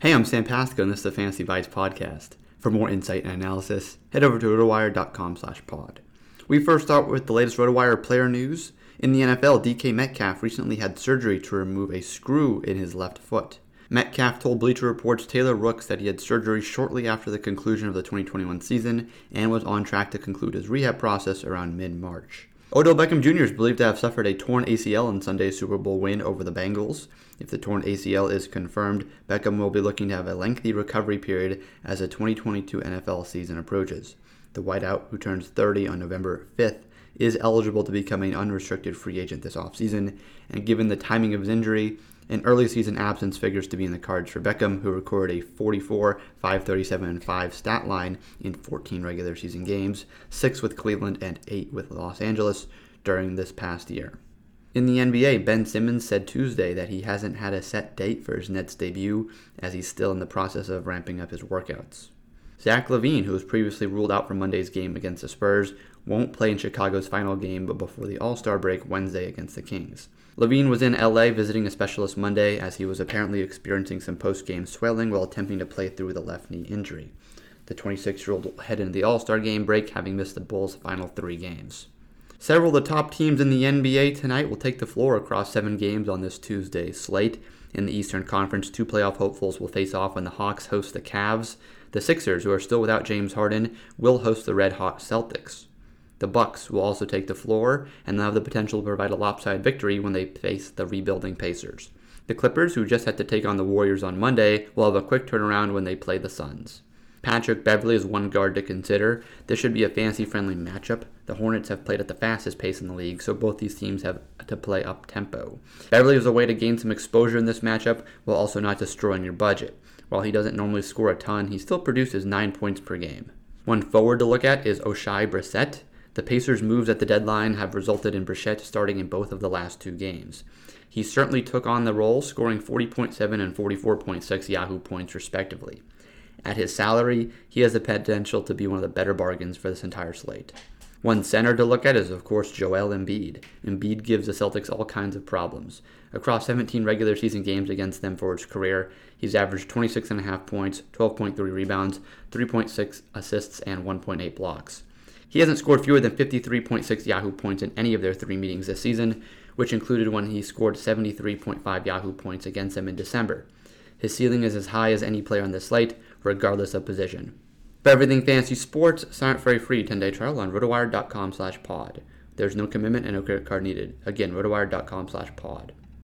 Hey, I'm Sam Pasco, and this is the Fantasy Bites podcast. For more insight and analysis, head over to rotowire.com slash pod. We first start with the latest RotoWire player news. In the NFL, DK Metcalf recently had surgery to remove a screw in his left foot. Metcalf told Bleacher Report's Taylor Rooks that he had surgery shortly after the conclusion of the 2021 season and was on track to conclude his rehab process around mid March. Odell Beckham Jr. is believed to have suffered a torn ACL in Sunday's Super Bowl win over the Bengals. If the torn ACL is confirmed, Beckham will be looking to have a lengthy recovery period as the 2022 NFL season approaches. The wideout, who turns 30 on November 5th, is eligible to become an unrestricted free agent this offseason, and given the timing of his injury, an early season absence figures to be in the cards for Beckham, who recorded a 44, 537, and 5 stat line in 14 regular season games, 6 with Cleveland and 8 with Los Angeles during this past year. In the NBA, Ben Simmons said Tuesday that he hasn't had a set date for his Nets debut as he's still in the process of ramping up his workouts. Zach LaVine, who was previously ruled out for Monday's game against the Spurs, won't play in Chicago's final game but before the All Star break Wednesday against the Kings. LaVine was in LA visiting a specialist Monday as he was apparently experiencing some post game swelling while attempting to play through the left knee injury. The 26 year old will head into the All Star game break having missed the Bulls' final three games. Several of the top teams in the NBA tonight will take the floor across seven games on this Tuesday slate. In the Eastern Conference, two playoff hopefuls will face off when the Hawks host the Cavs. The Sixers, who are still without James Harden, will host the Red Hot Celtics. The Bucks will also take the floor and have the potential to provide a lopsided victory when they face the rebuilding Pacers. The Clippers, who just had to take on the Warriors on Monday, will have a quick turnaround when they play the Suns. Patrick Beverley is one guard to consider. This should be a fancy friendly matchup. The Hornets have played at the fastest pace in the league, so both these teams have to play up tempo. Beverley is a way to gain some exposure in this matchup while also not destroying your budget. While he doesn't normally score a ton, he still produces 9 points per game. One forward to look at is Oshae Brissett. The Pacers' moves at the deadline have resulted in Brissett starting in both of the last two games. He certainly took on the role, scoring 40.7 and 44.6 Yahoo points respectively. At his salary, he has the potential to be one of the better bargains for this entire slate. One center to look at is, of course, Joel Embiid. Embiid gives the Celtics all kinds of problems. Across 17 regular season games against them for his career, he's averaged 26.5 points, 12.3 rebounds, 3.6 assists, and 1.8 blocks. He hasn't scored fewer than 53.6 Yahoo points in any of their three meetings this season, which included when he scored 73.5 Yahoo points against them in December. His ceiling is as high as any player on this slate, regardless of position. For everything fantasy sports, sign up for a free 10-day trial on rotowire.com slash pod. There's no commitment and no credit card needed. Again, rotowire.com slash pod.